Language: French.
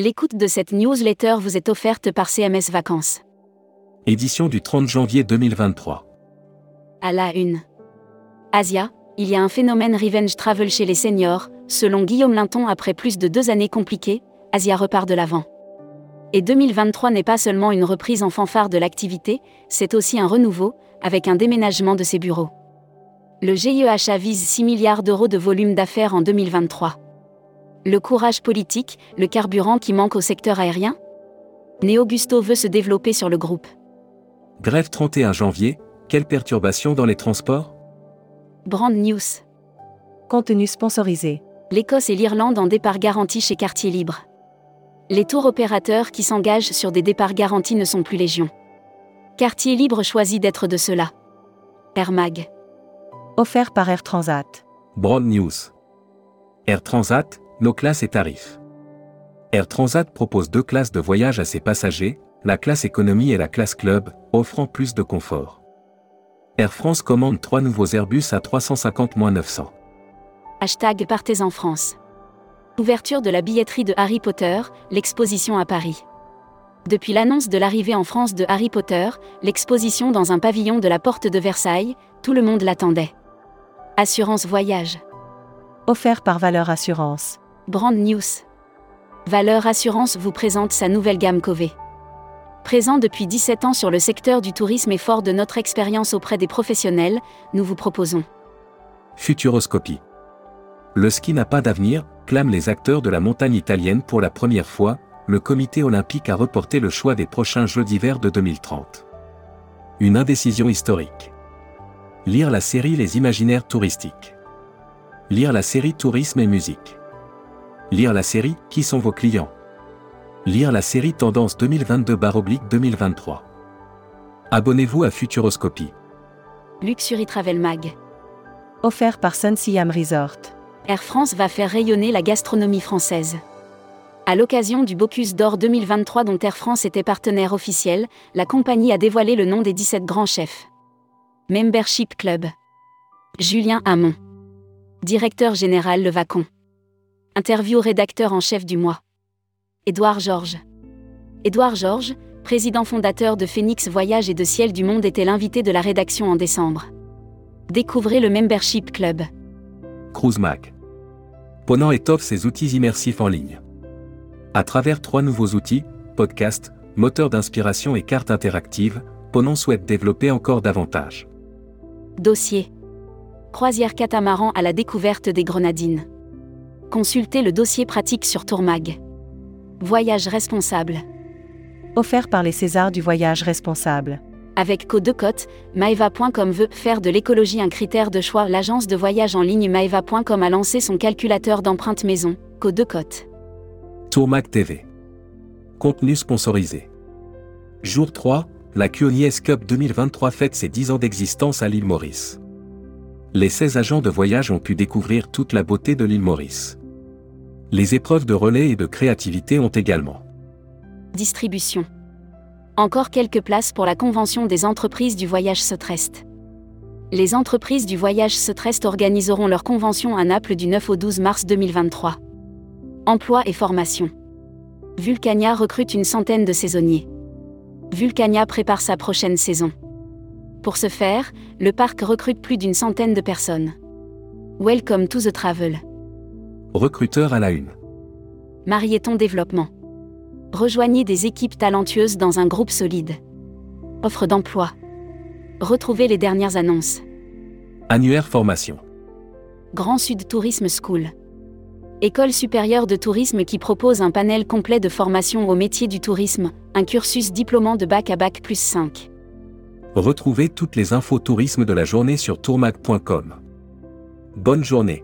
L'écoute de cette newsletter vous est offerte par CMS Vacances. Édition du 30 janvier 2023. À la une. Asia, il y a un phénomène revenge travel chez les seniors, selon Guillaume Linton après plus de deux années compliquées, Asia repart de l'avant. Et 2023 n'est pas seulement une reprise en fanfare de l'activité, c'est aussi un renouveau, avec un déménagement de ses bureaux. Le GIEHA vise 6 milliards d'euros de volume d'affaires en 2023. Le courage politique, le carburant qui manque au secteur aérien? Néo-Gusto veut se développer sur le groupe. Grève 31 janvier, quelles perturbations dans les transports? Brand News. Contenu sponsorisé. L'Écosse et l'Irlande en départ garanti chez Quartier Libre. Les tours opérateurs qui s'engagent sur des départs garantis ne sont plus légion. Quartier Libre choisit d'être de cela. Air Mag. Offert par Air Transat. Broad News. Air Transat, nos classes et tarifs. Air Transat propose deux classes de voyage à ses passagers, la classe économie et la classe club, offrant plus de confort. Air France commande trois nouveaux Airbus à 350-900. Hashtag Partez en France. Ouverture de la billetterie de Harry Potter, l'exposition à Paris. Depuis l'annonce de l'arrivée en France de Harry Potter, l'exposition dans un pavillon de la porte de Versailles, tout le monde l'attendait. Assurance voyage. Offert par Valeur Assurance. Brand News. Valeur Assurance vous présente sa nouvelle gamme Cové. Présent depuis 17 ans sur le secteur du tourisme et fort de notre expérience auprès des professionnels, nous vous proposons Futuroscopie. Le ski n'a pas d'avenir, clament les acteurs de la montagne italienne pour la première fois, le comité olympique a reporté le choix des prochains Jeux d'hiver de 2030. Une indécision historique. Lire la série Les imaginaires touristiques. Lire la série Tourisme et musique. Lire la série Qui sont vos clients? Lire la série Tendance 2022-2023. Abonnez-vous à Futuroscopie. Luxury Travel Mag. Offert par Sun Siam Resort. Air France va faire rayonner la gastronomie française. À l'occasion du Bocuse d'Or 2023 dont Air France était partenaire officiel, la compagnie a dévoilé le nom des 17 grands chefs. Membership Club. Julien Hamon. Directeur général Le Interview rédacteur en chef du mois. Édouard Georges. Édouard Georges, président fondateur de Phoenix Voyage et de Ciel du Monde, était l'invité de la rédaction en décembre. Découvrez le Membership Club. Cruise Mac. Ponant étoffe ses outils immersifs en ligne. À travers trois nouveaux outils, podcast, moteur d'inspiration et carte interactive, Ponant souhaite développer encore davantage. Dossier. Croisière catamaran à la découverte des Grenadines. Consultez le dossier pratique sur Tourmag. Voyage responsable. Offert par les Césars du voyage responsable. Avec Code de Côte, Maeva.com veut faire de l'écologie un critère de choix. L'agence de voyage en ligne Maeva.com a lancé son calculateur d'empreinte maison, Code de Côte. Tourmac TV. Contenu sponsorisé. Jour 3, la QNIS Cup 2023 fête ses 10 ans d'existence à l'île Maurice. Les 16 agents de voyage ont pu découvrir toute la beauté de l'île Maurice. Les épreuves de relais et de créativité ont également. Distribution. Encore quelques places pour la convention des entreprises du voyage Sotrest. Les entreprises du voyage Sotrest organiseront leur convention à Naples du 9 au 12 mars 2023. Emploi et formation. Vulcania recrute une centaine de saisonniers. Vulcania prépare sa prochaine saison. Pour ce faire, le parc recrute plus d'une centaine de personnes. Welcome to the travel. Recruteur à la une. Marieton Développement. Rejoignez des équipes talentueuses dans un groupe solide. Offre d'emploi. Retrouvez les dernières annonces. Annuaire formation. Grand Sud Tourisme School. École supérieure de tourisme qui propose un panel complet de formation au métier du tourisme, un cursus diplômant de bac à bac plus 5. Retrouvez toutes les infos tourisme de la journée sur tourmac.com. Bonne journée.